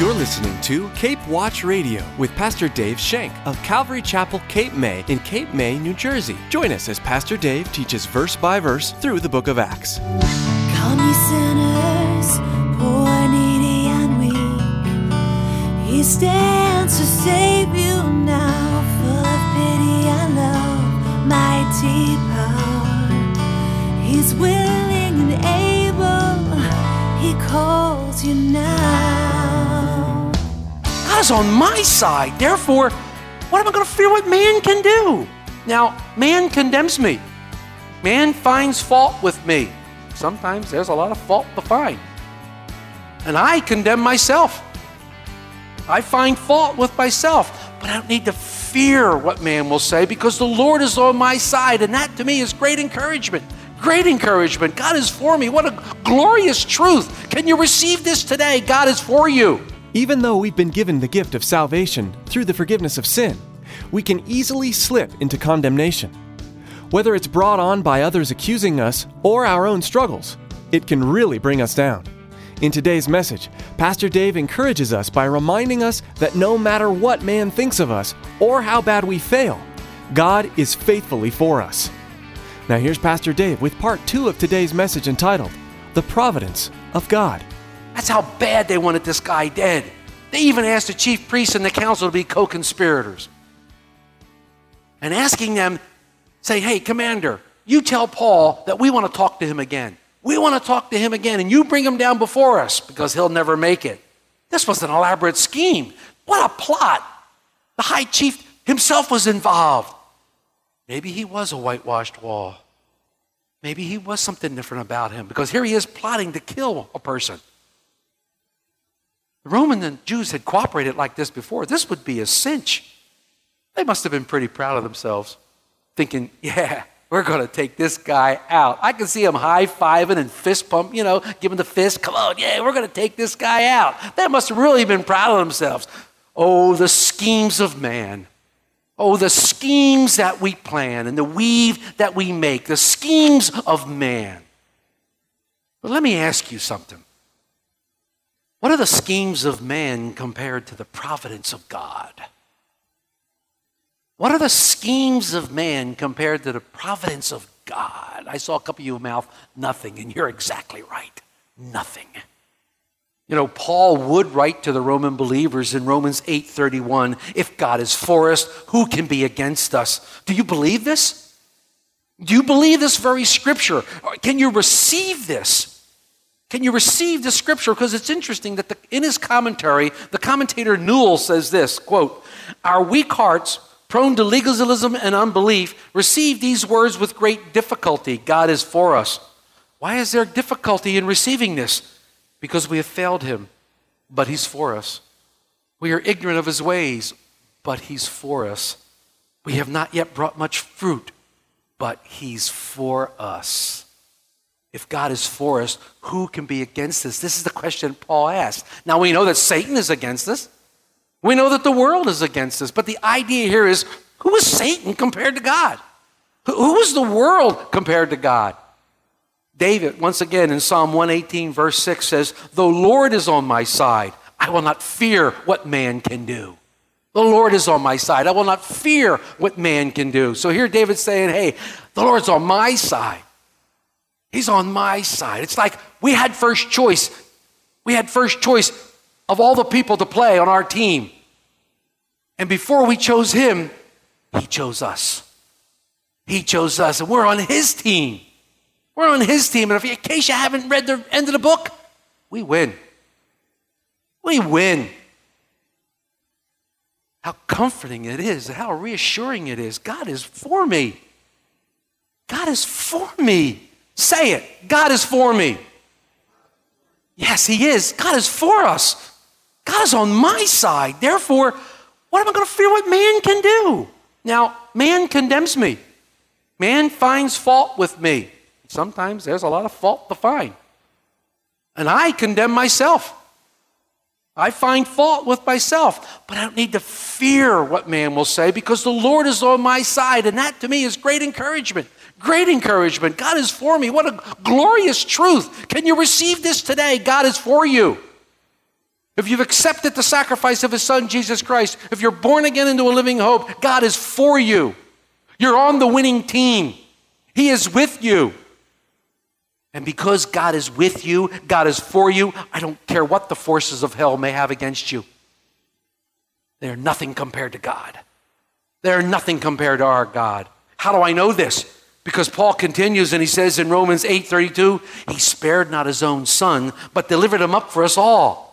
You're listening to Cape Watch Radio with Pastor Dave Shank of Calvary Chapel, Cape May, in Cape May, New Jersey. Join us as Pastor Dave teaches verse by verse through the book of Acts. Come, ye sinners, poor, needy, and weak. He stands to save you now, full of pity and love, mighty power. He's willing and able. He calls you now. God's on my side. Therefore, what am I going to fear what man can do? Now, man condemns me. Man finds fault with me. Sometimes there's a lot of fault to find. And I condemn myself. I find fault with myself. But I don't need to fear what man will say because the Lord is on my side. And that to me is great encouragement. Great encouragement. God is for me. What a glorious truth. Can you receive this today? God is for you. Even though we've been given the gift of salvation through the forgiveness of sin, we can easily slip into condemnation. Whether it's brought on by others accusing us or our own struggles, it can really bring us down. In today's message, Pastor Dave encourages us by reminding us that no matter what man thinks of us or how bad we fail, God is faithfully for us. Now, here's Pastor Dave with part two of today's message entitled The Providence of God. That's how bad they wanted this guy dead. They even asked the chief priests and the council to be co conspirators. And asking them, say, hey, commander, you tell Paul that we want to talk to him again. We want to talk to him again, and you bring him down before us because he'll never make it. This was an elaborate scheme. What a plot. The high chief himself was involved. Maybe he was a whitewashed wall. Maybe he was something different about him because here he is plotting to kill a person. The Roman and Jews had cooperated like this before. This would be a cinch. They must have been pretty proud of themselves, thinking, yeah, we're going to take this guy out. I can see him high fiving and fist pump, you know, giving the fist. Come on, yeah, we're going to take this guy out. They must have really been proud of themselves. Oh, the schemes of man. Oh, the schemes that we plan and the weave that we make, the schemes of man. But let me ask you something. What are the schemes of man compared to the providence of God? What are the schemes of man compared to the providence of God? I saw a couple of you mouth nothing, and you're exactly right. Nothing. You know, Paul would write to the Roman believers in Romans 8:31, if God is for us, who can be against us? Do you believe this? Do you believe this very scripture? Can you receive this? Can you receive the scripture? Because it's interesting that the, in his commentary, the commentator Newell says this quote, Our weak hearts, prone to legalism and unbelief, receive these words with great difficulty. God is for us. Why is there difficulty in receiving this? Because we have failed him, but he's for us. We are ignorant of his ways, but he's for us. We have not yet brought much fruit, but he's for us. If God is for us, who can be against us? This is the question Paul asked. Now we know that Satan is against us. We know that the world is against us. But the idea here is who is Satan compared to God? Who is the world compared to God? David, once again in Psalm 118, verse 6 says, The Lord is on my side. I will not fear what man can do. The Lord is on my side. I will not fear what man can do. So here David's saying, Hey, the Lord's on my side. He's on my side. It's like we had first choice. We had first choice of all the people to play on our team. And before we chose him, he chose us. He chose us, and we're on his team. We're on his team. And if, in case you haven't read the end of the book, we win. We win. How comforting it is, how reassuring it is. God is for me. God is for me. Say it. God is for me. Yes, He is. God is for us. God is on my side. Therefore, what am I going to fear what man can do? Now, man condemns me. Man finds fault with me. Sometimes there's a lot of fault to find. And I condemn myself. I find fault with myself, but I don't need to fear what man will say because the Lord is on my side. And that to me is great encouragement. Great encouragement. God is for me. What a glorious truth. Can you receive this today? God is for you. if you've accepted the sacrifice of his son, Jesus Christ, if you're born again into a living hope, God is for you. You're on the winning team. He is with you. And because God is with you, God is for you, I don't care what the forces of hell may have against you. They are nothing compared to God. They are nothing compared to our God. How do I know this? Because Paul continues and he says in Romans 8:32, he spared not his own son, but delivered him up for us all.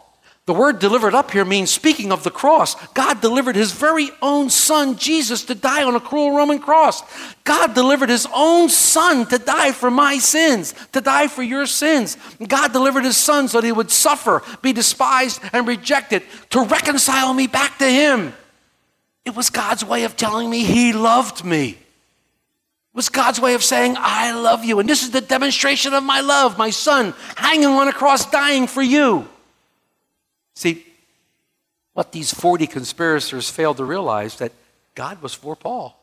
The word delivered up here means speaking of the cross. God delivered his very own son, Jesus, to die on a cruel Roman cross. God delivered his own son to die for my sins, to die for your sins. God delivered his son so that he would suffer, be despised, and rejected to reconcile me back to him. It was God's way of telling me he loved me. It was God's way of saying, I love you. And this is the demonstration of my love, my son hanging on a cross, dying for you. See, what these 40 conspirators failed to realize that God was for Paul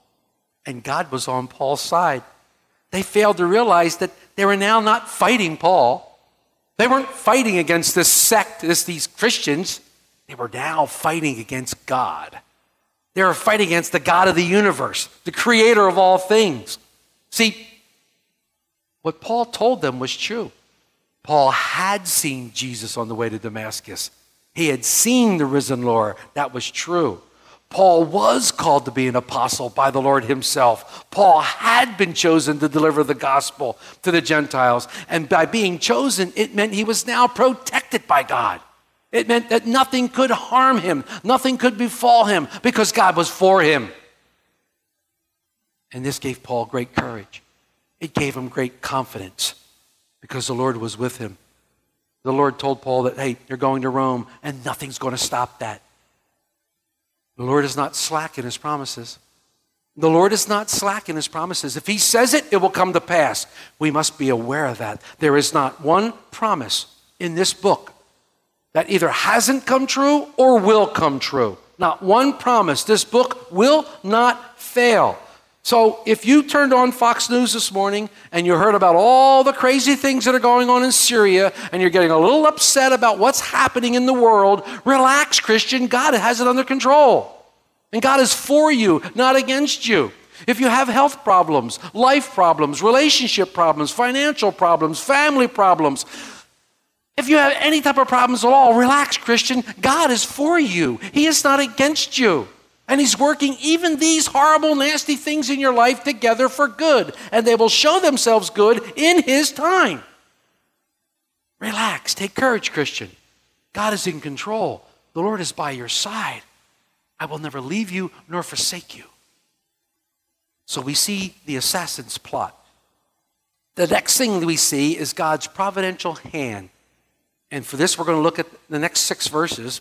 and God was on Paul's side. They failed to realize that they were now not fighting Paul. They weren't fighting against this sect, this, these Christians. They were now fighting against God. They were fighting against the God of the universe, the creator of all things. See, what Paul told them was true. Paul had seen Jesus on the way to Damascus. He had seen the risen Lord. That was true. Paul was called to be an apostle by the Lord himself. Paul had been chosen to deliver the gospel to the Gentiles. And by being chosen, it meant he was now protected by God. It meant that nothing could harm him, nothing could befall him because God was for him. And this gave Paul great courage. It gave him great confidence because the Lord was with him. The Lord told Paul that, hey, you're going to Rome, and nothing's going to stop that. The Lord is not slack in his promises. The Lord is not slack in his promises. If he says it, it will come to pass. We must be aware of that. There is not one promise in this book that either hasn't come true or will come true. Not one promise. This book will not fail. So if you turned on Fox News this morning and you heard about all the crazy things that are going on in Syria and you're getting a little upset about what's happening in the world, relax, Christian. God has it under control. And God is for you, not against you. If you have health problems, life problems, relationship problems, financial problems, family problems, if you have any type of problems at all, relax, Christian. God is for you, He is not against you. And he's working even these horrible, nasty things in your life together for good. And they will show themselves good in his time. Relax. Take courage, Christian. God is in control. The Lord is by your side. I will never leave you nor forsake you. So we see the assassin's plot. The next thing we see is God's providential hand. And for this, we're going to look at the next six verses,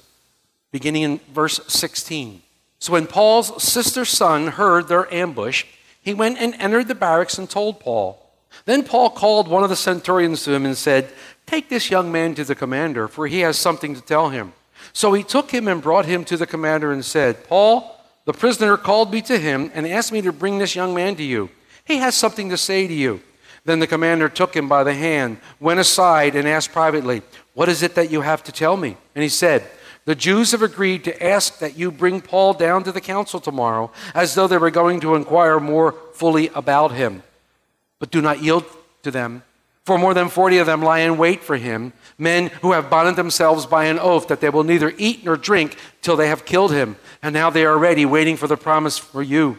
beginning in verse 16. So when Paul's sister's son heard their ambush, he went and entered the barracks and told Paul. Then Paul called one of the centurions to him and said, Take this young man to the commander, for he has something to tell him. So he took him and brought him to the commander and said, Paul, the prisoner called me to him and asked me to bring this young man to you. He has something to say to you. Then the commander took him by the hand, went aside, and asked privately, What is it that you have to tell me? And he said, the Jews have agreed to ask that you bring Paul down to the council tomorrow, as though they were going to inquire more fully about him. But do not yield to them, for more than 40 of them lie in wait for him, men who have bonded themselves by an oath that they will neither eat nor drink till they have killed him. And now they are ready, waiting for the promise for you.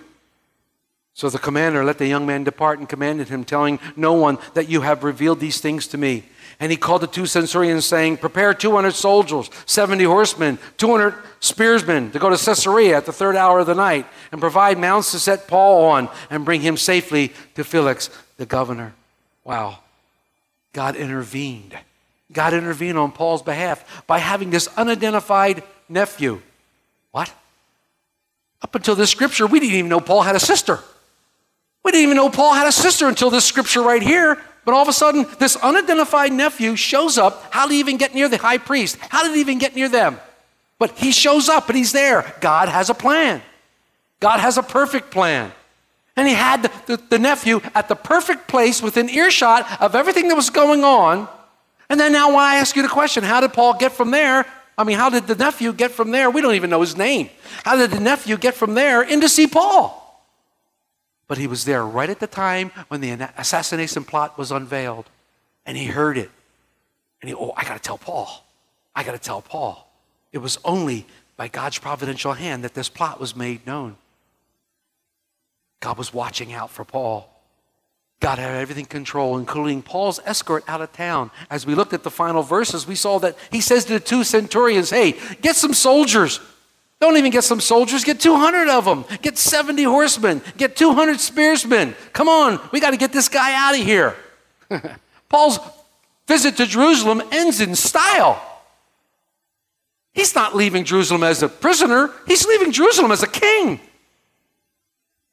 So the commander let the young man depart and commanded him, telling no one that you have revealed these things to me. And he called the two centurions, saying, Prepare 200 soldiers, 70 horsemen, 200 spearsmen to go to Caesarea at the third hour of the night, and provide mounts to set Paul on and bring him safely to Felix, the governor. Wow. God intervened. God intervened on Paul's behalf by having this unidentified nephew. What? Up until this scripture, we didn't even know Paul had a sister. We didn't even know Paul had a sister until this scripture right here. But all of a sudden, this unidentified nephew shows up. How did he even get near the high priest? How did he even get near them? But he shows up and he's there. God has a plan. God has a perfect plan. And he had the, the, the, nephew at the perfect place within earshot of everything that was going on. And then now, when I ask you the question, how did Paul get from there I mean, how did the nephew get from there? We don't even know his name. How did the nephew get from there in to see Paul? But he was there right at the time when the assassination plot was unveiled. And he heard it. And he, oh, I got to tell Paul. I got to tell Paul. It was only by God's providential hand that this plot was made known. God was watching out for Paul. God had everything control, including Paul's escort out of town. As we looked at the final verses, we saw that he says to the two centurions, Hey, get some soldiers. Don't even get some soldiers, get 200 of them. Get 70 horsemen, get 200 spearsmen. Come on, we got to get this guy out of here. Paul's visit to Jerusalem ends in style. He's not leaving Jerusalem as a prisoner, he's leaving Jerusalem as a king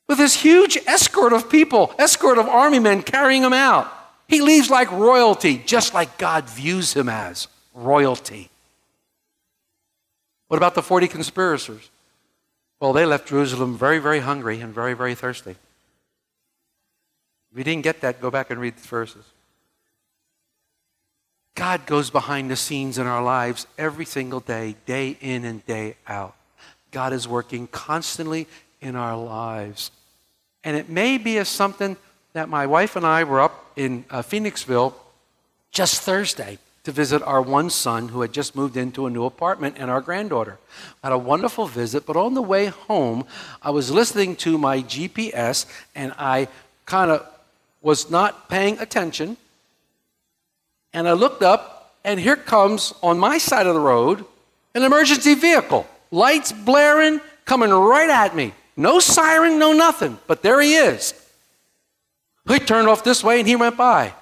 with this huge escort of people, escort of army men carrying him out. He leaves like royalty, just like God views him as royalty. What about the 40 conspirators? Well, they left Jerusalem very, very hungry and very, very thirsty. If you didn't get that, go back and read the verses. God goes behind the scenes in our lives every single day, day in and day out. God is working constantly in our lives. And it may be as something that my wife and I were up in uh, Phoenixville just Thursday to visit our one son who had just moved into a new apartment and our granddaughter. Had a wonderful visit, but on the way home, I was listening to my GPS and I kind of was not paying attention. And I looked up, and here comes on my side of the road an emergency vehicle, lights blaring, coming right at me. No siren, no nothing, but there he is. He turned off this way and he went by.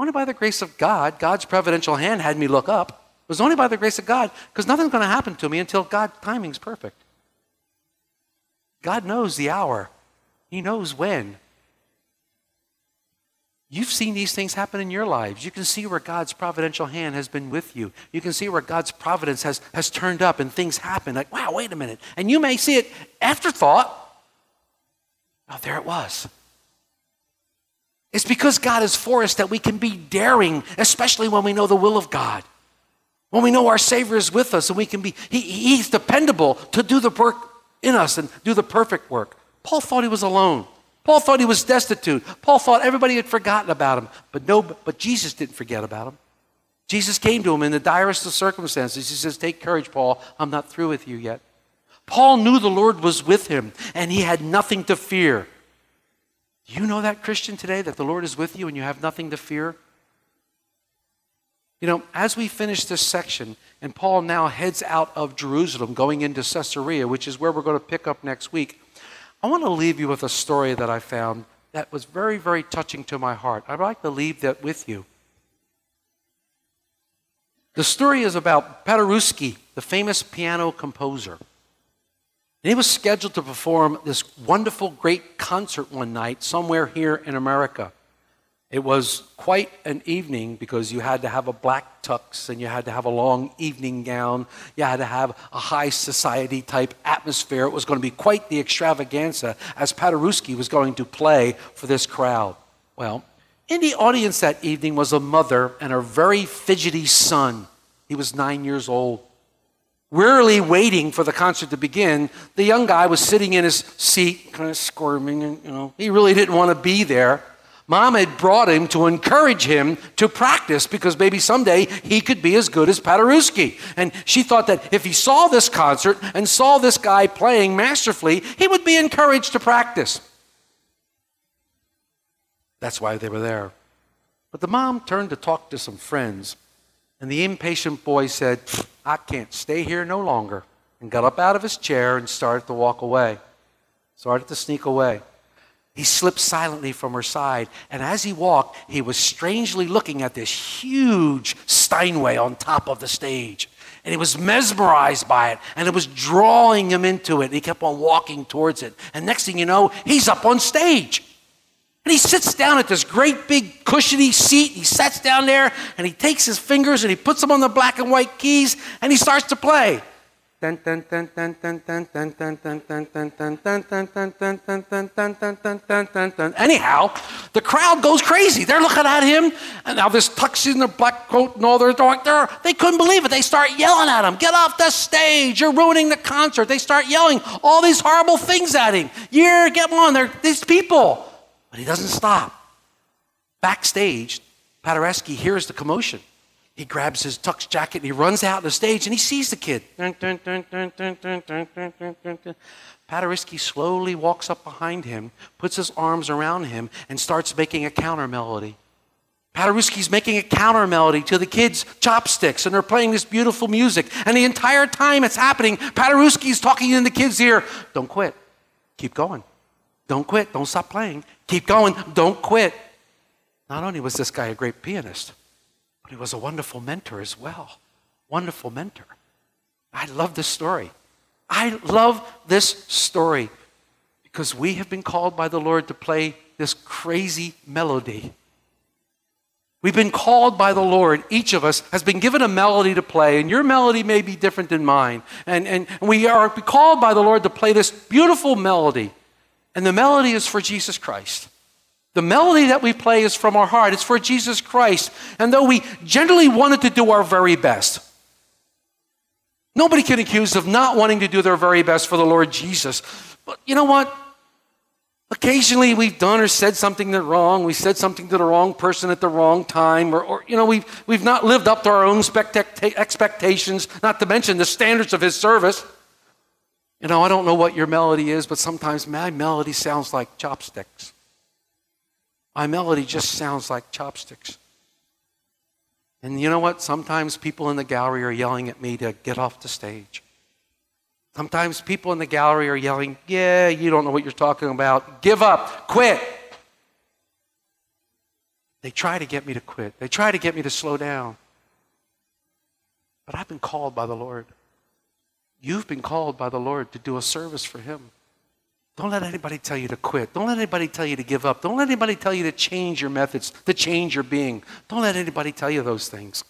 Only by the grace of God, God's providential hand had me look up. It was only by the grace of God because nothing's going to happen to me until God's timing's perfect. God knows the hour, He knows when. You've seen these things happen in your lives. You can see where God's providential hand has been with you. You can see where God's providence has, has turned up and things happen. Like, wow, wait a minute. And you may see it afterthought. Oh, there it was. It's because God is for us that we can be daring, especially when we know the will of God. When we know our Savior is with us and we can be, he, He's dependable to do the work in us and do the perfect work. Paul thought he was alone. Paul thought he was destitute. Paul thought everybody had forgotten about him. But no, but Jesus didn't forget about him. Jesus came to him in the direst of circumstances. He says, Take courage, Paul. I'm not through with you yet. Paul knew the Lord was with him and he had nothing to fear. You know that, Christian, today, that the Lord is with you and you have nothing to fear? You know, as we finish this section, and Paul now heads out of Jerusalem, going into Caesarea, which is where we're going to pick up next week, I want to leave you with a story that I found that was very, very touching to my heart. I'd like to leave that with you. The story is about Paderewski, the famous piano composer. And he was scheduled to perform this wonderful, great concert one night somewhere here in America. It was quite an evening because you had to have a black tux and you had to have a long evening gown. You had to have a high society type atmosphere. It was going to be quite the extravaganza as Paderewski was going to play for this crowd. Well, in the audience that evening was a mother and her very fidgety son. He was nine years old. Wearily waiting for the concert to begin, the young guy was sitting in his seat, kind of squirming, and you know, he really didn't want to be there. Mom had brought him to encourage him to practice because maybe someday he could be as good as Paderewski. And she thought that if he saw this concert and saw this guy playing masterfully, he would be encouraged to practice. That's why they were there. But the mom turned to talk to some friends, and the impatient boy said, I can't stay here no longer. And got up out of his chair and started to walk away. Started to sneak away. He slipped silently from her side, and as he walked, he was strangely looking at this huge Steinway on top of the stage. And he was mesmerized by it, and it was drawing him into it. He kept on walking towards it. And next thing you know, he's up on stage. And he sits down at this great big cushiony seat. He sits down there and he takes his fingers and he puts them on the black and white keys and he starts to play. Anyhow, the crowd goes crazy. They're looking at him, and now this tucks in their black coat and all their. They're, they couldn't believe it. They start yelling at him, "Get off the stage! You're ruining the concert!" They start yelling all these horrible things at him. You're get on. They're these people. But he doesn't stop. Backstage, Paderewski hears the commotion. He grabs his tux jacket and he runs out on the stage and he sees the kid. Paderewski slowly walks up behind him, puts his arms around him, and starts making a counter melody. Paderewski's making a counter melody to the kids' chopsticks, and they're playing this beautiful music. And the entire time it's happening, Paderewski's talking in the kids' ear Don't quit. Keep going. Don't quit. Don't stop playing. Keep going. Don't quit. Not only was this guy a great pianist, but he was a wonderful mentor as well. Wonderful mentor. I love this story. I love this story because we have been called by the Lord to play this crazy melody. We've been called by the Lord. Each of us has been given a melody to play, and your melody may be different than mine. And, and we are called by the Lord to play this beautiful melody. And the melody is for Jesus Christ. The melody that we play is from our heart, it's for Jesus Christ. And though we generally wanted to do our very best, nobody can accuse of not wanting to do their very best for the Lord Jesus. But you know what? Occasionally we've done or said something wrong. We said something to the wrong person at the wrong time, or, or you know, we've, we've not lived up to our own expectations, not to mention the standards of His service. You know, I don't know what your melody is, but sometimes my melody sounds like chopsticks. My melody just sounds like chopsticks. And you know what? Sometimes people in the gallery are yelling at me to get off the stage. Sometimes people in the gallery are yelling, Yeah, you don't know what you're talking about. Give up, quit. They try to get me to quit, they try to get me to slow down. But I've been called by the Lord. You've been called by the Lord to do a service for Him. Don't let anybody tell you to quit. Don't let anybody tell you to give up. Don't let anybody tell you to change your methods, to change your being. Don't let anybody tell you those things.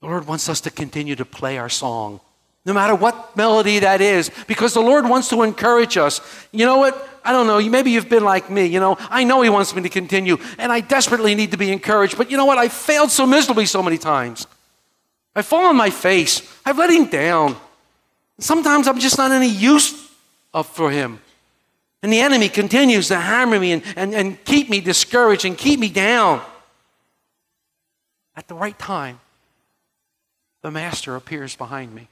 The Lord wants us to continue to play our song, no matter what melody that is, because the Lord wants to encourage us. You know what? I don't know. Maybe you've been like me. You know, I know He wants me to continue, and I desperately need to be encouraged. But you know what? I failed so miserably so many times. I fall on my face. I've let Him down. Sometimes I'm just not any use for him. And the enemy continues to hammer me and, and, and keep me discouraged and keep me down. At the right time, the master appears behind me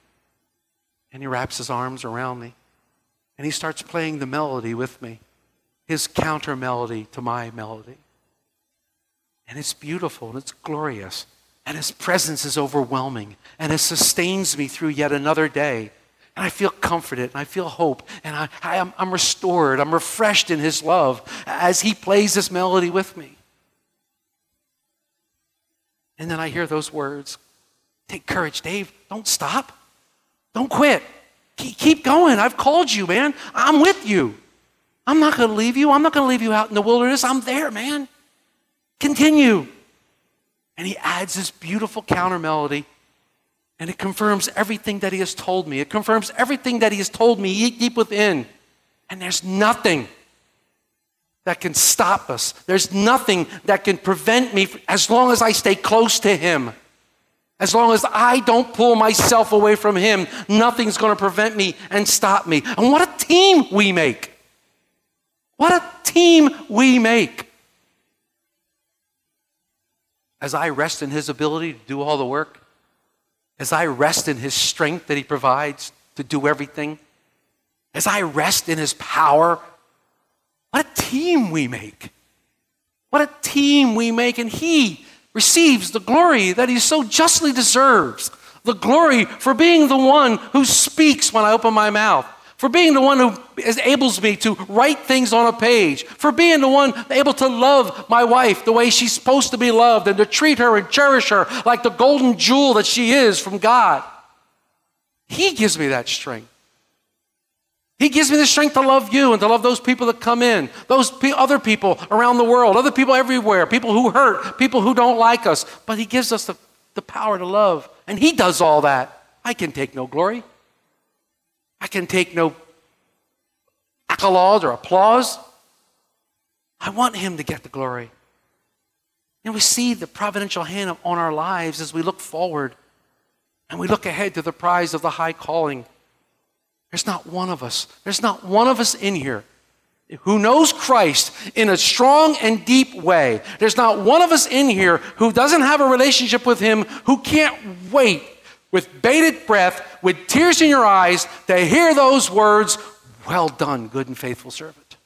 and he wraps his arms around me and he starts playing the melody with me, his counter melody to my melody. And it's beautiful and it's glorious. And his presence is overwhelming and it sustains me through yet another day. And I feel comforted and I feel hope and I, I am, I'm restored. I'm refreshed in His love as He plays this melody with me. And then I hear those words Take courage, Dave. Don't stop. Don't quit. Keep going. I've called you, man. I'm with you. I'm not going to leave you. I'm not going to leave you out in the wilderness. I'm there, man. Continue. And he adds this beautiful counter melody and it confirms everything that he has told me. It confirms everything that he has told me deep within. And there's nothing that can stop us. There's nothing that can prevent me as long as I stay close to him. As long as I don't pull myself away from him, nothing's going to prevent me and stop me. And what a team we make! What a team we make! As I rest in his ability to do all the work, as I rest in His strength that He provides to do everything, as I rest in His power, what a team we make. What a team we make. And He receives the glory that He so justly deserves the glory for being the one who speaks when I open my mouth for being the one who enables me to write things on a page, for being the one able to love my wife the way she's supposed to be loved and to treat her and cherish her like the golden jewel that she is from God. He gives me that strength. He gives me the strength to love you and to love those people that come in, those other people around the world, other people everywhere, people who hurt, people who don't like us. But He gives us the, the power to love. And He does all that. I can take no glory. Can take no accolades or applause. I want him to get the glory. And we see the providential hand on our lives as we look forward and we look ahead to the prize of the high calling. There's not one of us, there's not one of us in here who knows Christ in a strong and deep way. There's not one of us in here who doesn't have a relationship with Him who can't wait with bated breath, with tears in your eyes, to hear those words, Well done, good and faithful servant.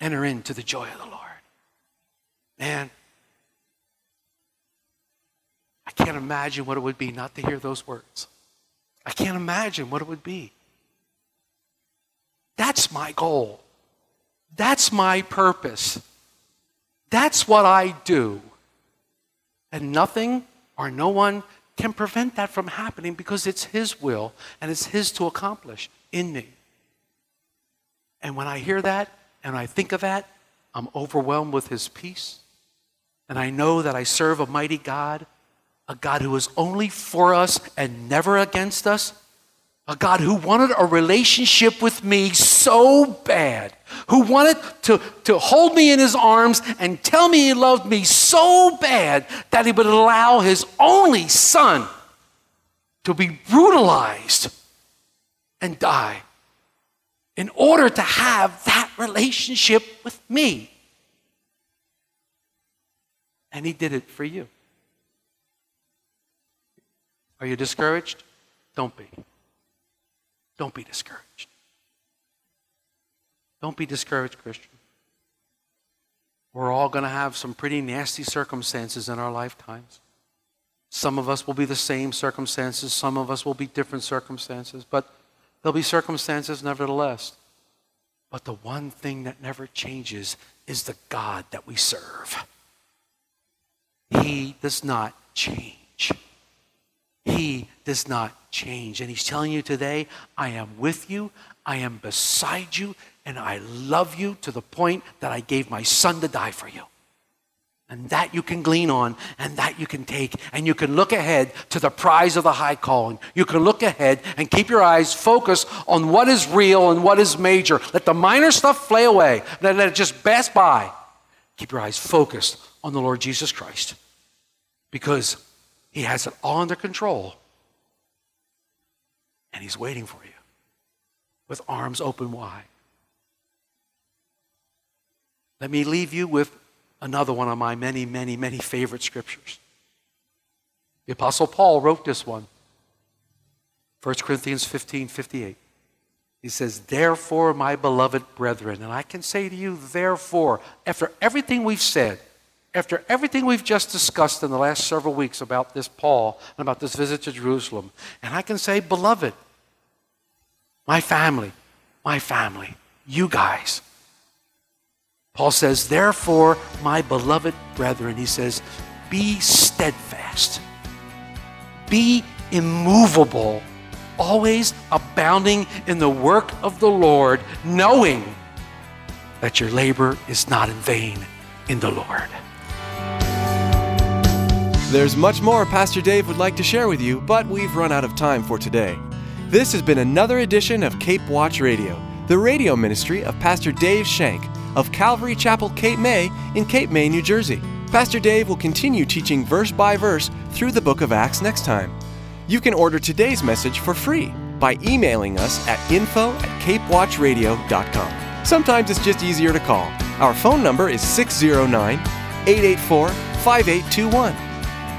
Enter into the joy of the Lord. Man, I can't imagine what it would be not to hear those words. I can't imagine what it would be. That's my goal. That's my purpose. That's what I do. And nothing or no one can prevent that from happening because it's His will and it's His to accomplish in me. And when I hear that and I think of that, I'm overwhelmed with His peace. And I know that I serve a mighty God, a God who is only for us and never against us, a God who wanted a relationship with me so bad, who wanted to, to hold me in his arms and tell me he loved me so bad that he would allow his only son to be brutalized and die in order to have that relationship with me. And he did it for you. Are you discouraged? Don't be. Don't be discouraged. Don't be discouraged, Christian. We're all going to have some pretty nasty circumstances in our lifetimes. Some of us will be the same circumstances, some of us will be different circumstances, but there'll be circumstances nevertheless. But the one thing that never changes is the God that we serve. He does not change. He does not change. And He's telling you today, I am with you, I am beside you, and I love you to the point that I gave my son to die for you. And that you can glean on, and that you can take, and you can look ahead to the prize of the high calling. You can look ahead and keep your eyes focused on what is real and what is major. Let the minor stuff flay away, let, let it just pass by. Keep your eyes focused on the Lord Jesus Christ because He has it all under control and He's waiting for you with arms open wide. Let me leave you with another one of my many, many, many favorite scriptures. The Apostle Paul wrote this one 1 Corinthians 15 58. He says, Therefore, my beloved brethren, and I can say to you, therefore, after everything we've said, after everything we've just discussed in the last several weeks about this Paul and about this visit to Jerusalem, and I can say, beloved, my family, my family, you guys. Paul says, therefore, my beloved brethren, he says, be steadfast, be immovable, always abounding in the work of the Lord, knowing that your labor is not in vain in the Lord. There's much more Pastor Dave would like to share with you, but we've run out of time for today. This has been another edition of Cape Watch Radio, the radio ministry of Pastor Dave Shank of Calvary Chapel, Cape May, in Cape May, New Jersey. Pastor Dave will continue teaching verse by verse through the book of Acts next time. You can order today's message for free by emailing us at info at capewatchradio.com. Sometimes it's just easier to call. Our phone number is 609 884 5821.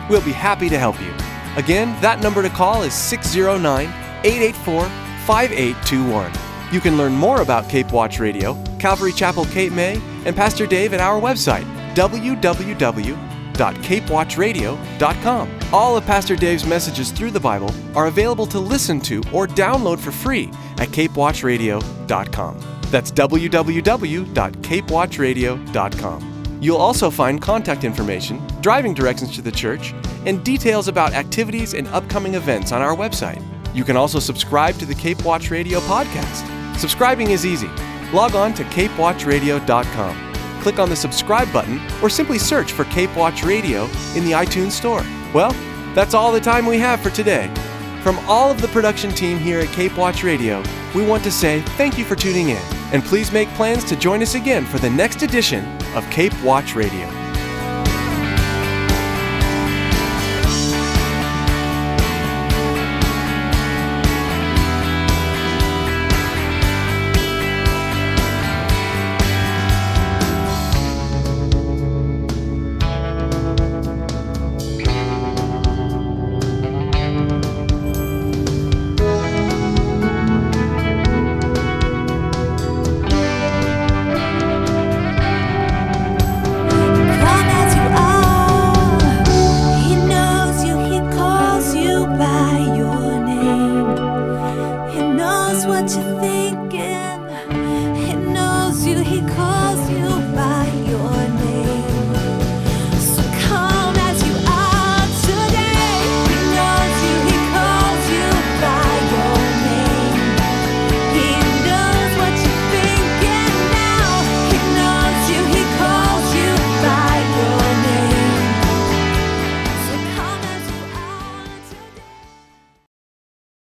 We'll be happy to help you. Again, that number to call is 609 884 5821. You can learn more about Cape Watch Radio, Calvary Chapel Cape May, and Pastor Dave at our website, www.capewatchradio.com. All of Pastor Dave's messages through the Bible are available to listen to or download for free at capewatchradio.com. That's www.capewatchradio.com. You'll also find contact information, driving directions to the church, and details about activities and upcoming events on our website. You can also subscribe to the Cape Watch Radio podcast. Subscribing is easy. Log on to capewatchradio.com. Click on the subscribe button or simply search for Cape Watch Radio in the iTunes Store. Well, that's all the time we have for today. From all of the production team here at Cape Watch Radio, we want to say thank you for tuning in, and please make plans to join us again for the next edition of Cape Watch Radio.